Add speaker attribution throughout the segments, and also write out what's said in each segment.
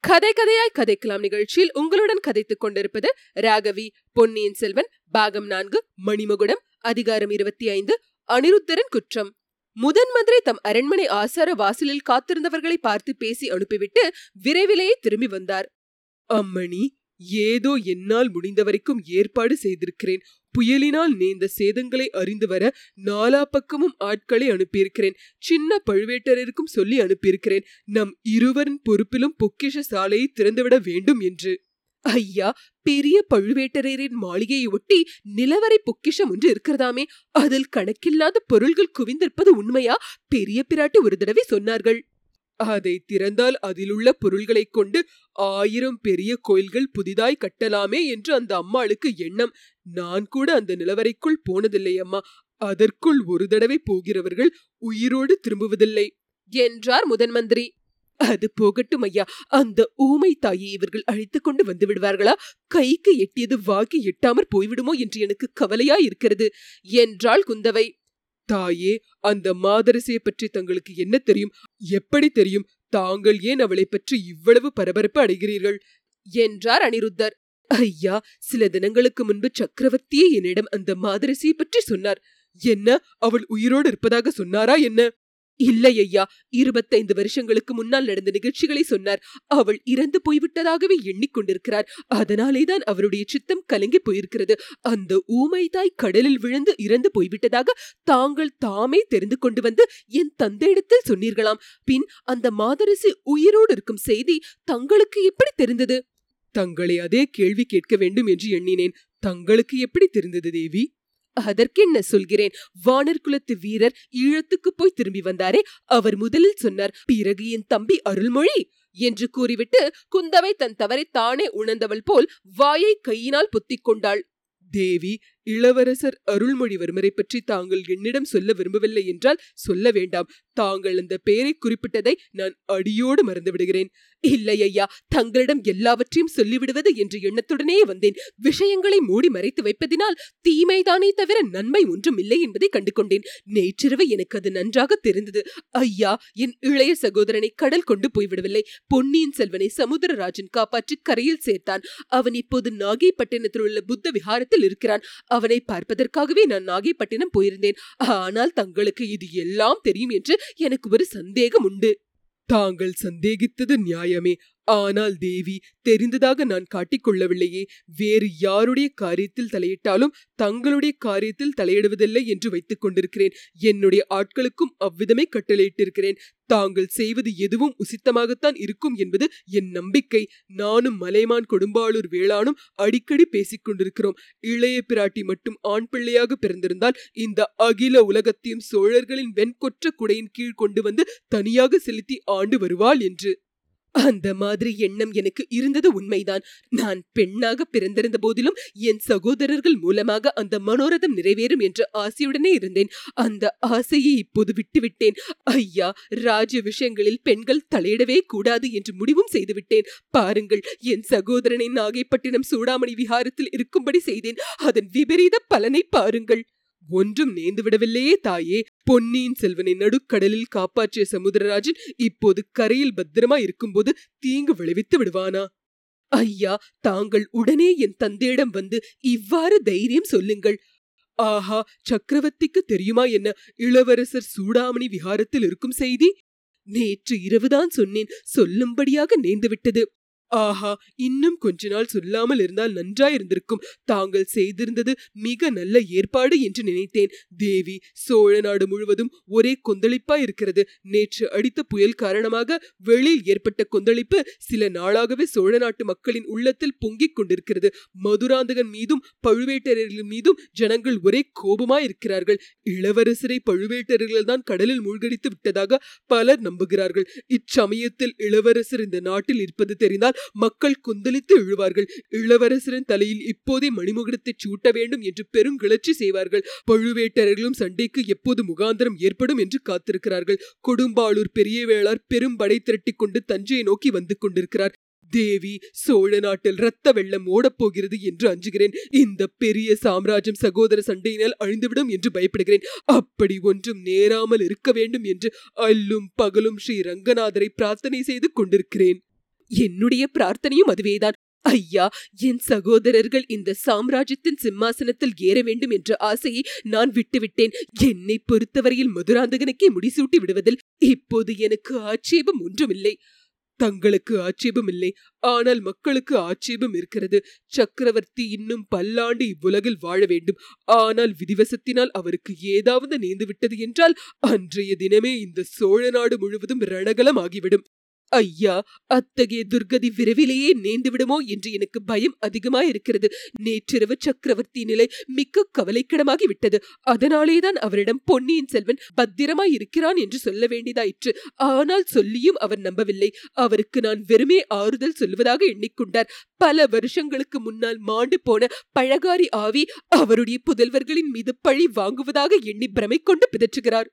Speaker 1: கதை கதையாய் கதைக்கலாம் நிகழ்ச்சியில் உங்களுடன் கதைத்துக் கொண்டிருப்பது ராகவி பொன்னியின் செல்வன் பாகம் நான்கு மணிமகுடம் அதிகாரம் இருபத்தி ஐந்து அனிருத்தரன் குற்றம். முதன் மந்திரி தம் அரண்மனை ஆசார வாசலில் காத்திருந்தவர்களை பார்த்து பேசி அனுப்பிவிட்டு விரைவிலேயே திரும்பி வந்தார். அம்மணி ஏதோ என்னால் முடிந்த வரைக்கும் ஏற்பாடு செய்திருக்கிறேன். புயலினால் நேர்ந்த சேதங்களை அறிந்து வர நாலா பக்கமும் ஆட்களை அனுப்பியிருக்கிறேன். சின்ன பழுவேட்டரருக்கும் சொல்லி அனுப்பியிருக்கிறேன். நம் இருவரின் பொறுப்பிலும் பொக்கிஷ சாலையை திறந்துவிட வேண்டும் என்று. ஐயா பெரிய பழுவேட்டரையரின் மாளிகையை ஒட்டி நிலவரை பொக்கிஷம் ஒன்று இருக்கிறதாமே. அதில் கணக்கில்லாத பொருள்கள் குவிந்திருப்பது உண்மையா? பெரிய பிராட்டி ஒரு தடவை சொன்னார்கள். அதை திறந்தால் அதிலுள்ள பொருள்களைக் கொண்டு ஆயிரம் பெரிய கோயில்கள் புதிதாய் கட்டலாமே என்று அந்த அம்மாளுக்கு எண்ணம். நான் கூட அந்த நிலவரைக்குள் போனதில்லை அம்மா. அதற்குள் ஒரு தடவை போகிறவர்கள் உயிரோடு திரும்புவதில்லை. என்றார் முதன்மந்திரி அது போகட்டும் ஐயா. அந்த ஊமை தாயை இவர்கள் அழைத்துக் கொண்டு வந்து விடுவார்களா? கைக்கு எட்டியது வாக்கி எட்டாமற் போய்விடுமோ என்று எனக்கு கவலையா இருக்கிறது என்றாள் குந்தவை. தாயே அந்த மாதரசியை பற்றி தங்களுக்கு என்ன தெரியும்? எப்படி தெரியும்? தாங்கள் ஏன் அவளை பற்றி இவ்வளவு பரபரப்பு அடைகிறீர்கள்? என்றார் அனிருத்தர். ஐயா சில தினங்களுக்கு முன்பு சக்கரவர்த்தியே என்னிடம் அந்த மாதரசியை பற்றி சொன்னார். என்ன? அவள் உயிரோடு இருப்பதாக சொன்னாரா என்ன? இல்லை ஐயா இருபத்தைந்து வருஷங்களுக்கு முன்னால் நடந்த நிகழ்ச்சிகளை சொன்னார். அவள் இறந்து போய்விட்டதாகவே எண்ணிக்கொண்டிருக்கிறார். அதனாலேதான் அவருடைய சித்தம் கலங்கி போயிருக்கிறது. அந்த ஊமை தாய் கடலில் விழுந்து இறந்து போய்விட்டதாக தாங்கள் தாமே தெரிந்து கொண்டு வந்து என் தந்தையிடத்தில் சொன்னீர்களாம். பின் அந்த மாதரசி உயிரோடு இருக்கும் செய்தி தங்களுக்கு எப்படி தெரிந்தது? தங்களை அதே கேள்வி கேட்க வேண்டும் என்று எண்ணினேன். தங்களுக்கு எப்படி தெரிந்தது தேவி? அதற்கென்ன சொல்கிறேன்? வானர் குலத்து வீரர் ஈழத்துக்கு போய் திரும்பி வந்தாரே. அவர் முதலில் சொன்னார் பிறகு என் தம்பி அருள்மொழி என்று கூறிவிட்டு குந்தவை தன் தவறை தானே உணர்ந்தவள் போல் வாயை கையினால் பொத்திக் கொண்டாள். தேவி இளவரசர் அருள்மொழிவர்மரை பற்றி தாங்கள் என்னிடம் சொல்ல விரும்பவில்லை என்றால் சொல்ல வேண்டாம். தாங்கள் அந்த பெயரை குறிப்பிட்டதை நான் அடியோடு மறந்து விடுகிறேன் இல்லை ஐயா தங்களிடம் எல்லாவற்றையும் சொல்லிவிடுவது என்ற எண்ணத்துடனே வந்தேன். விஷயங்களை மூடி மறைத்து வைப்பதினால் தீமைதானே தவிர நன்மை ஒன்றும் இல்லை என்பதை கண்டு கொண்டேன் நேற்றிரவு எனக்கு அது நன்றாக தெரிந்தது. ஐயா என் இளைய சகோதரனை கடல் கொண்டு போய்விடவில்லை. பொன்னியின் செல்வனை சமுத்திரராஜன் காப்பாற்றி கரையில் சேர்த்தான். அவன் இப்போது நாகைப்பட்டினத்தில் உள்ள புத்த விஹாரத்தில் இருக்கிறான். அவனை பார்ப்பதற்காகவே நான் நாகைப்பட்டினம் போயிருந்தேன். ஆனால் தங்களுக்கு இது எல்லாம் தெரியும் என்று எனக்கு ஒரு சந்தேகம் உண்டு. தாங்கள் சந்தேகித்தது நியாயமே. ஆனால் தேவி தெரிந்ததாக நான் காட்டிக்கொள்ளவில்லையே. வேறு யாருடைய காரியத்தில் தலையிட்டாலும் தங்களுடைய காரியத்தில் தலையிடுவதில்லை என்று வைத்துக் கொண்டிருக்கிறேன். என்னுடைய ஆட்களுக்கும் அவ்விதமே கட்டளையிட்டிருக்கிறேன். தாங்கள் செய்வது எதுவும் உசித்தமாகத்தான் இருக்கும் என்பது என் நம்பிக்கை. நானும் மலைமான் கொடும்பாளூர் வேளானும் அடிக்கடி பேசிக் கொண்டிருக்கிறோம். இளைய பிராட்டி மட்டும் ஆண் பிள்ளையாக பிறந்திருந்தால் இந்த அகில உலகத்தையும் சோழர்களின் வெண்கொற்ற குடையின் கீழ் கொண்டு வந்து தனியாக செலுத்தி ஆண்டு வருவாள் என்று. அந்த மாதிரி எண்ணம் எனக்கு இருந்தது உண்மைதான். நான் பெண்ணாக பிறந்திருந்த போதிலும் என் சகோதரர்கள் மூலமாக அந்த மனோரதம் நிறைவேறும் என்ற ஆசையுடனே இருந்தேன். அந்த ஆசையை இப்போது விட்டுவிட்டேன். ஐயா ராஜ விஷயங்களில் பெண்கள் தலையிடவே கூடாது என்று முடிவும் செய்துவிட்டேன். பாருங்கள் என் சகோதரனை நாகைப்பட்டினம் சூடாமணி விஹாரத்தில் இருக்கும்படி செய்தேன். அதன் விபரீத பலனை பாருங்கள். ஒன்றும் நேர்ந்து விடவில்லையே தாயே. பொன்னியின் செல்வனை நடுக்கடலில் காப்பாற்றிய சமுதிரராஜன் இப்போது கரையில் பத்திரமா இருக்கும்போது தீங்கு விளைவித்து விடுவானா? ஐயா தாங்கள் உடனே என் தந்தையிடம் வந்து இவ்வாறு தைரியம் சொல்லுங்கள். ஆஹா சக்கரவர்த்திக்கு தெரியுமா என்ன? இளவரசர் சூடாமணி விஹாரத்தில் இருக்கும் செய்தி? நேற்று இரவுதான் சொன்னேன் சொல்லும்படியாக நேர்ந்துவிட்டது. ஆஹா இன்னும் கொஞ்ச நாள் சொல்லாமல் இருந்தால் நன்றாயிருந்திருக்கும். தாங்கள் செய்திருந்தது மிக நல்ல ஏற்பாடு என்று நினைத்தேன். தேவி சோழ நாடு முழுவதும் ஒரே கொந்தளிப்பா இருக்கிறது நேற்று அடித்த புயல் காரணமாக வெளியில் ஏற்பட்ட கொந்தளிப்பு சில நாளாகவே சோழ நாட்டு மக்களின் உள்ளத்தில் பொங்கிக் கொண்டிருக்கிறது. மதுராந்தகன் மீதும் பழுவேட்டரர்கள் மீதும் ஜனங்கள் ஒரே கோபமாய் இருக்கிறார்கள் இளவரசரை பழுவேட்டரர்கள் தான் கடலில் மூழ்கடித்து விட்டதாக பலர் நம்புகிறார்கள். இச்சமயத்தில் இளவரசர் இந்த நாட்டில் இருப்பது தெரிந்தால் மக்கள் கொந்தளித்து எழுவார்கள். இளவரசரின் தலையில் இப்போதே மணிமுகடத்தை சூட்ட வேண்டும் என்று பெருங்கிளர்ச்சி செய்வார்கள். பழுவேட்டரர்களும் சண்டைக்கு எப்போது முகாந்திரம் ஏற்படும் என்று காத்திருக்கிறார்கள். கொடும்பாளூர் பெரிய வேளார் பெரும் படை திரட்டி கொண்டு தஞ்சையை நோக்கி வந்து கொண்டிருக்கிறார். தேவி சோழ நாட்டில் ரத்த வெள்ளம் ஓடப்போகிறது என்று அஞ்சுகிறேன். இந்த பெரிய சாம்ராஜ்யம் சகோதர சண்டையினால் அழிந்துவிடும் என்று பயப்படுகிறேன். அப்படி ஒன்றும் நேராமல் இருக்க வேண்டும் என்று அல்லும் பகலும் ஸ்ரீ ரங்கநாதரை பிரார்த்தனை செய்து கொண்டிருக்கிறேன். என்னுடைய பிரார்த்தனையும் அதுவேதான். ஐயா என் சகோதரர்கள் இந்த சாம்ராஜ்யத்தின் சிம்மாசனத்தில் ஏற வேண்டும் என்ற ஆசையை நான் விட்டுவிட்டேன். என்னை பொறுத்தவரையில் மதுராந்தகனுக்கே முடிசூட்டி விடுவதில் இப்போது எனக்கு ஆட்சேபம் ஒன்றுமில்லை. தங்களுக்கு ஆட்சேபம் இல்லை. ஆனால் மக்களுக்கு ஆட்சேபம் இருக்கிறது. சக்கரவர்த்தி இன்னும் பல்லாண்டு இவ்வுலகில் வாழ வேண்டும். ஆனால் விதிவசத்தினால் அவருக்கு ஏதாவது நேர்ந்து விட்டது என்றால் அன்றைய தினமே இந்த சோழ நாடு முழுவதும் ரணகலம் ஆகிவிடும் ஐயா அத்தகைய துர்கதி விரைவிலேயே நேர்ந்துவிடுமோ என்று எனக்கு பயம் அதிகமாயிருக்கிறது. நேற்றிரவு சக்கரவர்த்தி நிலை மிக்க கவலைக்கிடமாகி விட்டது. அதனாலேதான் அவரிடம் பொன்னியின் செல்வன் பத்திரமாய் இருக்கிறான் என்று சொல்ல வேண்டியதாயிற்று. ஆனால் சொல்லியும் அவர் நம்பவில்லை. அவருக்கு நான் வெறுமே ஆறுதல் சொல்வதாக எண்ணிக்கொண்டார். பல வருஷங்களுக்கு முன்னால் மாண்டு போன பழகாரி ஆவி அவருடைய புதல்வர்களின் மீது பழி வாங்குவதாக எண்ணி பிரமை கொண்டு பிதற்றுகிறார்.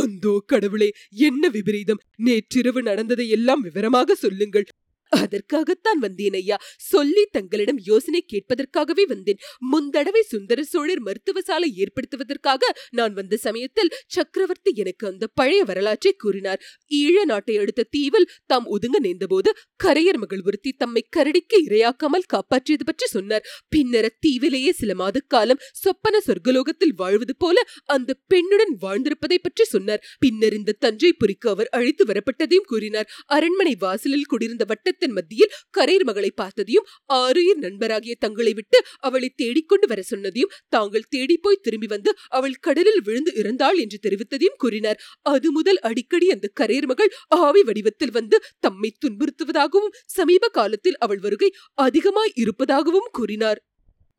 Speaker 1: அந்தோ கடவுளே என்ன விபரீதம்? நேற்றிரவு நடந்ததை எல்லாம் விவரமாக சொல்லுங்கள். அதற்காகத்தான் வந்தேன் ஐயா. சொல்லி தங்களிடம் யோசனை கேட்பதற்காகவே வந்தேன். முந்தடவை சுந்தர சோழர் மருத்துவ சாலை ஏற்படுத்துவதற்காக நான் வந்த சமயத்தில் சக்கரவர்த்தி எனக்கு அந்த பழைய வரலாற்றை கூறினார். ஈழ நாட்டை அடுத்த தீவில் தாம் ஒதுங்க நேர்ந்தபோது கரையர் மகள் ஒருத்தி தம்மை கரடிக்கு இரையாக்காமல் காப்பாற்றியது பற்றி சொன்னார். பின்னர் தீவிலேயே சில மாத காலம் சொப்பன சொர்க்கலோகத்தில் வாழ்வது போல அந்த பெண்ணுடன் வாழ்ந்திருப்பதை பற்றி சொன்னார். பின்னர் இந்த தஞ்சை புரிக்கு அவர் அழைத்து வரப்பட்டதையும் கூறினார். அரண்மனை வாசலில் குடியிருந்த வட்டத்தின் மத்தியில் கரையர் மகளை பார்த்ததையும் ஆறுயிர் நண்பராகிய தங்களை விட்டு அவளை தேடிக்கொண்டு வர சொன்னதையும் தாங்கள் தேடி போய் திரும்பி வந்து அவள் கடலில் விழுந்து இறந்தாள் என்று தெரிவித்ததையும் கூறினார். அது முதல் அடிக்கடி அந்த கரையர் மகள் ஆவி வடிவத்தில் வந்து தம்மை துன்புறுத்துவதாகவும் சமீப காலத்தில் அவள் வருகை அதிகமாய் இருப்பதாகவும் கூறினார்.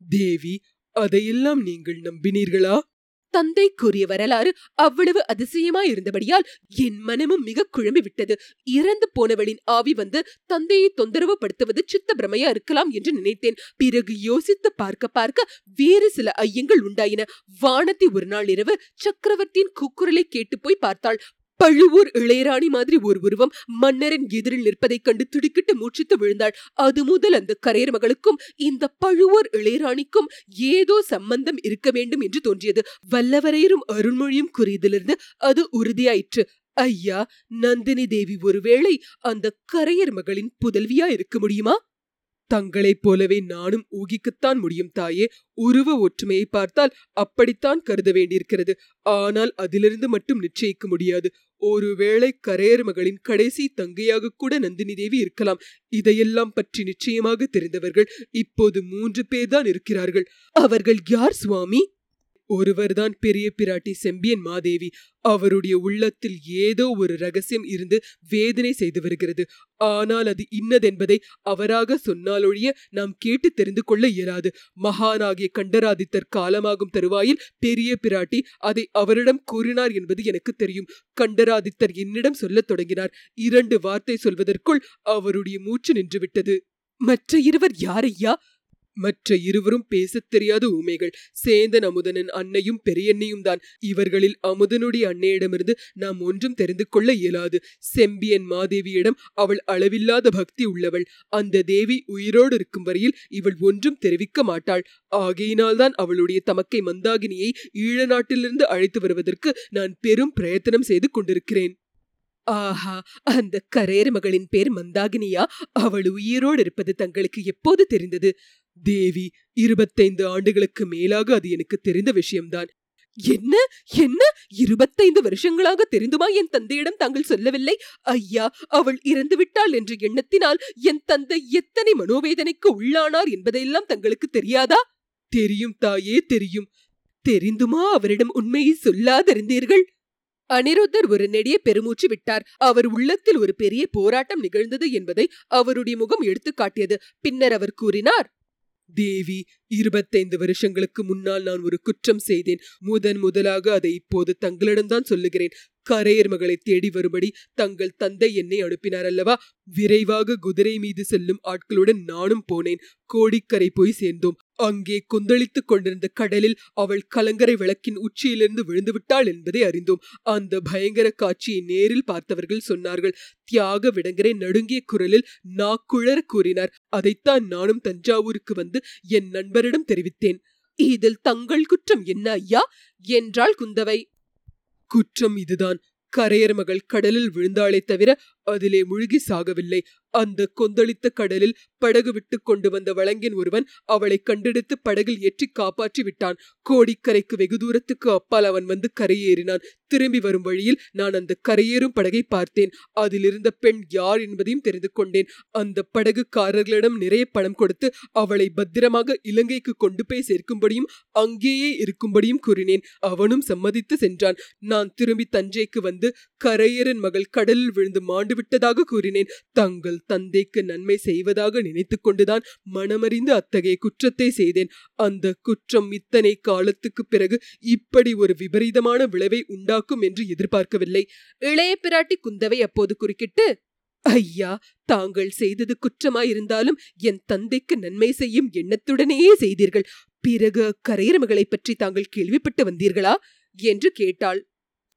Speaker 1: தேவி அதையெல்லாம் நீங்கள் நம்பினீர்களா? தந்தை கூறிய வரலாறு அவ்வளவு அதிசயமா இருந்தபடியால் என் மனமும் மிக குழம்பி விட்டது. இறந்து போனவளின் ஆவி வந்து தந்தையை தொந்தரவு படுத்துவது சித்த பிரமையா இருக்கலாம் என்று நினைத்தேன். பிறகு யோசித்து பார்க்க பார்க்க வேறு சில ஐயங்கள் உண்டாயின. வானத்தி ஒரு நாள் இரவு சக்கரவர்த்தியின் கூக்குரலை கேட்டு போய் பார்த்தாள். பழுவூர் இளையராணி மாதிரி ஒரு உருவம் மன்னரின் எதிரில் நிற்பதைக் கண்டு திடுக்கிட்டு மூச்சித்து விழுந்தாள். அது முதல் அந்த கரையர் மகளுக்கும் இந்த பழுவூர் இளையராணிக்கும் ஏதோ சம்பந்தம் இருக்க வேண்டும் என்று தோன்றியது. வல்லவரையரும் அருள்மொழியும் கூறியதிலிருந்து அது உறுதியாயிற்று. ஐயா நந்தினி தேவி ஒருவேளை அந்த கரையர் மகளின் புதல்வியா இருக்க முடியுமா? தங்களைப் போலவே நானும் ஊகிக்கத்தான் முடியும் தாயே. உருவ ஒற்றுமையை பார்த்தால் அப்படித்தான் கருத வேண்டியிருக்கிறது. ஆனால் அதிலிருந்து மட்டும் நிச்சயிக்க முடியாது. ஒருவேளை கரையர் மகளின் கடைசி தங்கையாக கூட நந்தினி தேவி இருக்கலாம். இதையெல்லாம் பற்றி நிச்சயமாக தெரிந்தவர்கள் இப்போது மூன்று பேர்தான் இருக்கிறார்கள். அவர்கள் யார் சுவாமி? ஒருவர்தான் பெரிய பிராட்டி செம்பியன் மாதேவி. அவருடைய உள்ளத்தில் ஏதோ ஒரு ரகசியம் இருந்து வேதனை செய்து வருகிறது. ஆனால் அது இன்னதென்பதை அவராக சொன்னாலொழிய நாம் கேட்டு தெரிந்து கொள்ள இயலாது. மகானாகிய கண்டராதித்தர் காலமாகும் தருவாயில் பெரிய பிராட்டி அதை அவரிடம் கூறினார் என்பது எனக்கு தெரியும். கண்டராதித்தர் என்னிடம் சொல்லத் தொடங்கினார். இரண்டு வார்த்தை சொல்வதற்குள் அவருடைய மூச்சு நின்றுவிட்டது. மற்ற இருவர் யாரையா மற்ற இருவரும் பேசத் தெரியாத ஊமைகள். சேந்தன் அமுதனின் அன்னையும் பெரியண்ணையும் தான். இவர்களில் அமுதனுடைய அன்னையிடமிருந்து நாம் ஒன்றும் தெரிந்து கொள்ள இயலாது. செம்பியன் மாதேவியிடம் அவள் அளவில்லாத பக்தி உள்ளவள். அந்த தேவி உயிரோடு இருக்கும் வரையில் இவள் ஒன்றும் தெரிவிக்க மாட்டாள். ஆகையினால்தான் அவளுடைய தமக்கை மந்தாகினியை ஈழ நாட்டிலிருந்து அழைத்து வருவதற்கு நான் பெரும் பிரயத்தனம் செய்து கொண்டிருக்கிறேன். ஆஹா அந்த கரையர் மகளின் பேர் மந்தாகினியா? அவள் உயிரோடு இருப்பது தங்களுக்கு எப்போது தெரிந்தது? தேவி இருபத்தைந்து ஆண்டுகளுக்கு மேலாக அது எனக்கு தெரிந்த விஷயம்தான். என்ன? என்ன? இருபத்தைந்து வருஷங்களாக தெரிந்துமா என் தந்தையிடம் தாங்கள் சொல்லவில்லை? ஐயா அவள் இறந்து விட்டாள் என்ற எண்ணத்தினால் என் தந்தை எத்தனை மனோவேதனைக்கு உள்ளானார் என்பதையெல்லாம் தங்களுக்கு தெரியாதா? தெரியும் தாயே தெரியும். தெரிந்துமா அவரிடம் உண்மையை சொல்லாதிருந்தீர்கள்? அனிருத்தர் ஒரு நெடிய பெருமூச்சு விட்டார். அவர் உள்ளத்தில் ஒரு பெரிய போராட்டம் நிகழ்ந்தது என்பதை அவருடைய முகம் எடுத்துக் காட்டியது. பின்னர் அவர் கூறினார் தேவி இருபத்தைந்து வருஷங்களுக்கு முன்னால் நான் ஒரு குற்றம் செய்தேன். முதன் முதலாக அதை இப்போது தங்களிடம்தான் சொல்லுகிறேன். கரையர் மகளை தேடி வரும்படி தங்கள் தந்தை என்னை அனுப்பினார் அல்லவா? விரைவாக குதிரை மீது செல்லும் ஆட்களுடன் நானும் போனேன். கோடிக்கரை போய் சேர்ந்தோம். அங்கே கொந்தளித்துக் கொண்டிருந்த கடலில் அவள் கலங்கரை விளக்கின் உச்சியிலிருந்து விழுந்து விட்டாள் என்பதை அறிந்தோம். அந்த பயங்கர காட்சியை நேரில் பார்த்தவர்கள் சொன்னார்கள். தியாக விடங்கரை நடுங்கிய குரலில் நாக்குழற கூறினார். அதைத்தான் நானும் தஞ்சாவூருக்கு வந்து என் நண்பரிடம் தெரிவித்தேன். இதில் தங்கள் குற்றம் என்ன ஐயா? என்றாள் குந்தவை. குற்றம் இதுதான். கரையர் மகள் கடலில் விழுந்தாளே தவிர அதிலே முழுகி சாகவில்லை. அந்த கொந்தளித்த கடலில் படகு விட்டு கொண்டு வந்த வழங்கின் ஒருவன் அவளை கண்டெடுத்து படகில் ஏற்றி காப்பாற்றி விட்டான். கோடிக்கரைக்கு வெகு தூரத்துக்கு அப்பால் அவன் வந்து கரையேறினான். திரும்பி வரும் வழியில் நான் அந்த கரையேறும் படகை பார்த்தேன். அதிலிருந்த பெண் யார் என்பதையும் தெரிந்து கொண்டேன். அந்த படகுக்காரர்களிடம் நிறைய பணம் கொடுத்து அவளை பத்திரமாக இலங்கைக்கு கொண்டு போய் சேர்க்கும்படியும் அங்கேயே இருக்கும்படியும் கூறினேன். அவனும் சம்மதித்து சென்றான். நான் திரும்பி தஞ்சைக்கு வந்து கரையரன் மகள் கடலில் விழுந்து மாண்டு விட்டதாக கூறினேன். தங்கள் தந்தைக்கு நன்மை செய்வதாக நினைத்துக் கொண்டுதான் மனமறிந்து அத்தகைய குற்றத்தை செய்தேன். அந்த குற்றம் இத்தனை காலத்துக்கு பிறகு இப்படி ஒரு விபரீதமான விளைவை உண்டாக்கும் என்று எதிர்பார்க்கவில்லை. இளைய பிராட்டி குந்தவை அப்போது குறுக்கிட்டு ஐயா தாங்கள் செய்தது குற்றமாயிருந்தாலும் என் தந்தைக்கு நன்மை செய்யும் எண்ணத்துடனேயே செய்தீர்கள். பிறகு கரையர் பற்றி தாங்கள் கேள்விப்பட்டு வந்தீர்களா? என்று கேட்டாள்.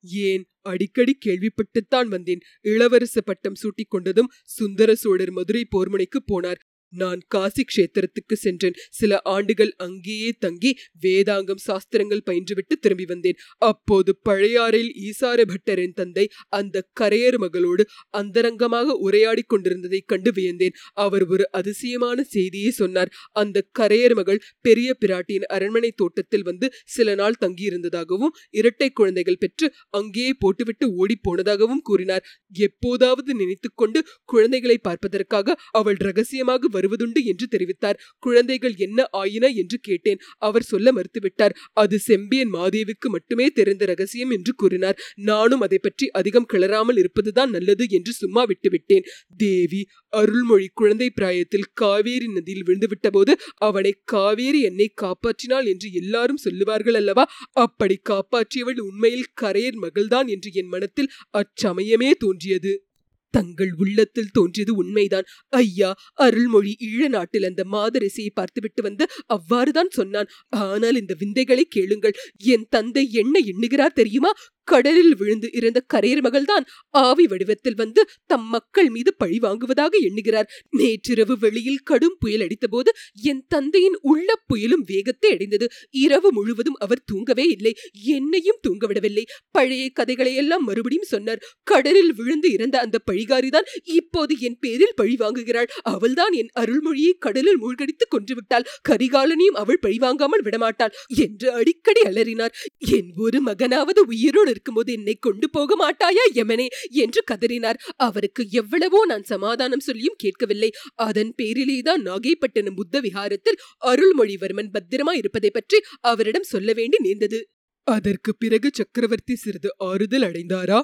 Speaker 1: ஏன்? அடிக்கடி கேள்விப்பட்டுத்தான் வந்தேன். இளவரச பட்டம் சூட்டிக் கொண்டதும் சுந்தர சோழர் மதுரை போர்முனைக்கு போனார். நான் காசி கஷேத்திரத்துக்கு சென்றேன். சில ஆண்டுகள் அங்கேயே தங்கி வேதாங்கம் சாஸ்திரங்கள் பயின்றுவிட்டு திரும்பி வந்தேன். அப்போது பழையாறையில் ஈசார பட்டரின் தந்தை அந்த கரையர் மகளோடு அந்தரங்கமாக உரையாடி கொண்டிருந்ததை கண்டு வியந்தேன். அவர் ஒரு அதிசயமான செய்தியை சொன்னார். அந்த கரையர் மகள் பெரிய பிராட்டியின் அரண்மனை தோட்டத்தில் வந்து சில நாள் தங்கியிருந்ததாகவும் இரட்டை குழந்தைகள் பெற்று அங்கேயே போட்டுவிட்டு ஓடி போனதாகவும் கூறினார். எப்போதாவது நினைத்துக்கொண்டு குழந்தைகளை பார்ப்பதற்காக அவள் ரகசியமாக வருவதுண்டு என்று தெரிவித்தார். குழந்தைகள் என்ன ஆயின என்று கேட்டேன். அவர் சொல்ல மறுத்துவிட்டார். அது செம்பியன் மாதேவிக்கு மட்டுமே தெரிந்த ரகசியம் என்று கூறினார். நானும் அதை பற்றி அதிகம் கிளறாமல் இருப்பதுதான் நல்லது என்று சும்மா விட்டுவிட்டேன். தேவி அருள்மொழி குழந்தை பிராயத்தில் காவேரி நதியில் விழுந்துவிட்ட போது அவனை காவேரி என்னை காப்பாற்றினாள் என்று எல்லாரும் சொல்லுவார்கள் அல்லவா? அப்படி காப்பாற்றியவள் உண்மையில் கரையர் மகள்தான் என்று என் மனத்தில் அச்சமயமே தோன்றியது. தங்கள் உள்ளத்தில் தோன்றியது உண்மைதான். ஐயா அருள்மொழி ஈழ நாட்டில் அந்த மாதரசியை பார்த்துவிட்டு வந்து அவ்வாறுதான் சொன்னான். ஆனால் இந்த விந்தைகளை கேளுங்கள். என் தந்தை என்ன எண்ணுகிறார் தெரியுமா? கடலில் விழுந்து இறந்த கரையர் மகள்தான் ஆவி வடிவத்தில் வந்து தம் மக்கள் மீது பழி வாங்குவதாக எண்ணுகிறார். நேற்றிரவு வெளியில் கடும் புயல் அடித்தபோது என் தந்தையின் உள்ள புயலும் வேகத்தை அடைந்தது. இரவு முழுவதும் அவர் தூங்கவே இல்லை. என்னையும் தூங்கவிடவில்லை. பழைய கதைகளை எல்லாம் மறுபடியும் சொன்னார். கடலில் விழுந்து இறந்த அந்த பழிகாரிதான் இப்போது என் பேரில் பழி வாங்குகிறாள். அவள்தான் என் அருள்மொழியை கடலில் மூழ்கடித்து கொன்றுவிட்டாள். கரிகாலனையும் அவள் பழி வாங்காமல் விடமாட்டாள் என்று அடிக்கடி அலறினார். என் ஒரு மகனாவது உயிரோடு இருக்கும்போது என்னை கொண்டு போக மாட்டாயா யமனே? என்று கதறினார். அவருக்கு எவ்வளவோ நான் சமாதானம் சொல்லியும் கேட்கவில்லை. அதன் பேரிலேதான் நாகைப்பட்டினம் புத்த விகாரத்தில் அருள்மொழிவர்மன் பத்திரமா இருப்பதை பற்றி அவரிடம் சொல்ல வேண்டி நேர்ந்தது. அதற்கு பிறகு சக்கரவர்த்தி சிறிது ஆறுதல் அடைந்தாரா?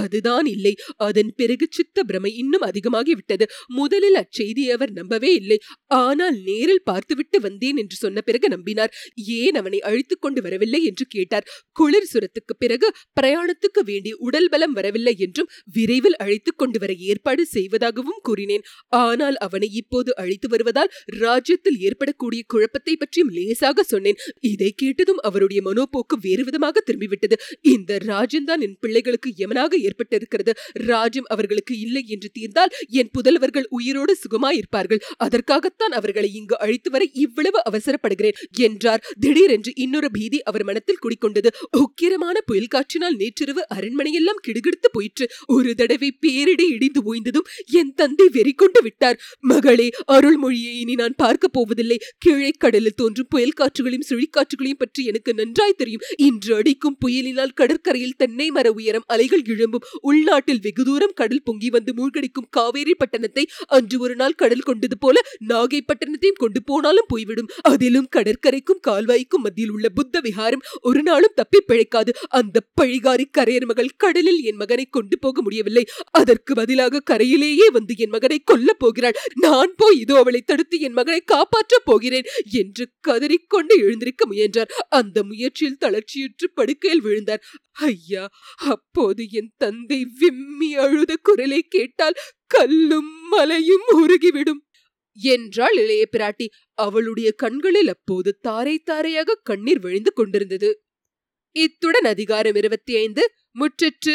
Speaker 1: அதுதான் இல்லை. அதன் பிறகு சித்த பிரமை இன்னும் அதிகமாகி விட்டது முதலில் அச்செய்தியை அவர் நம்பவே இல்லை. ஆனால் நேரில் பார்த்துவிட்டு வந்தேன் என்று சொன்ன பிறகு நம்பினார். ஏன் அவனை அழைத்துக் கொண்டு வரவில்லை என்று கேட்டார். குளிர் சுரத்துக்கு பிறகு பிரயாணத்துக்கு வேண்டிய உடல் பலம் வரவில்லை என்றும் விரைவில் அழைத்துக் கொண்டு வர ஏற்பாடு செய்வதாகவும் கூறினேன். ஆனால் அவனை இப்போது அழைத்து வருவதால் ராஜ்யத்தில் ஏற்படக்கூடிய குழப்பத்தை பற்றியும் லேசாக சொன்னேன். இதை கேட்டதும் அவருடைய மனோபோக்கு வேறு விதமாக திரும்பிவிட்டது. இந்த ராஜ்யம்தான் என் பிள்ளைகளுக்கு யமனாக ஏற்பட்டிருக்கிறது. ராஜ்யம் அவர்களுக்கு இல்லை என்று தீர்ந்தால் என் புதல்வர்கள் உயிரோடு சுகமாயிருப்பார்கள் அதற்காகத்தான் அவர்களை இங்கு அழைத்து வர இவ்வளவு அவசரப்படுகிறேன் என்றார். திடீரென்று இன்னொரு பீதி அவர் மனத்தில் குடிக்கொண்டது உக்கிரமான புயல் காற்றினால் நேற்றிரவு அரண்மனையெல்லாம் கிடுகிடுத்து போயிற்று. ஒரு தடவை பேரிடி இடிந்து ஓய்ந்ததும் என் தந்தை வெறி கொண்டு விட்டார். மகளே அருள்மொழியை இனி நான் பார்க்க போவதில்லை. கீழே கடலில் தோன்றும் புயல் காற்றுகளையும் சுழிக்காற்றுகளையும் பற்றி எனக்கு நன்றாய் தெரியும். இன்று அடிக்கும் புயலினால் கடற்கரையில் தென்னை மர உயரம் அலைகள் இழும் திரும்பும். உள்நாட்டில் வெகு தூரம் கடல் பொங்கி வந்து மூழ்கடிக்கும் காவேரி பட்டணத்தை அன்று ஒரு நாள் கடல் கொண்டது போல நாகை பட்டணத்தையும் கொண்டு போனாலும் போய்விடும். அதிலும் கடற்கரைக்கும் கால்வாய்க்கும் மத்தியில் உள்ள புத்த விகாரம் ஒரு நாளும் தப்பி பிழைக்காது. அந்த பழிகாரி கரையர் மகள் கடலில் என் மகனை கொண்டு போக முடியவில்லை. அதற்கு பதிலாக கரையிலேயே வந்து என் மகனை கொல்ல போகிறாள். நான் போய் இதோ அவளை தடுத்து என் மகனை காப்பாற்றப் போகிறேன் என்று கதறிக்கொண்டு எழுந்திருக்க முயன்றார். அந்த முயற்சியில் தளர்ச்சியுற்று படுக்கையில் விழுந்தார். ஐயா அப்போது என் தந்தை விம்மி அழுத குரலை கேட்டால் கல்லும் மலையும் உருகிவிடும். என்றாள் இளைய பிராட்டி. அவளுடைய கண்களில் அப்போது தாரை தாரையாக கண்ணீர் விழுந்து கொண்டிருந்தது. இத்துடன் அதிகாரம் இருபத்தி ஐந்து முற்றிற்று.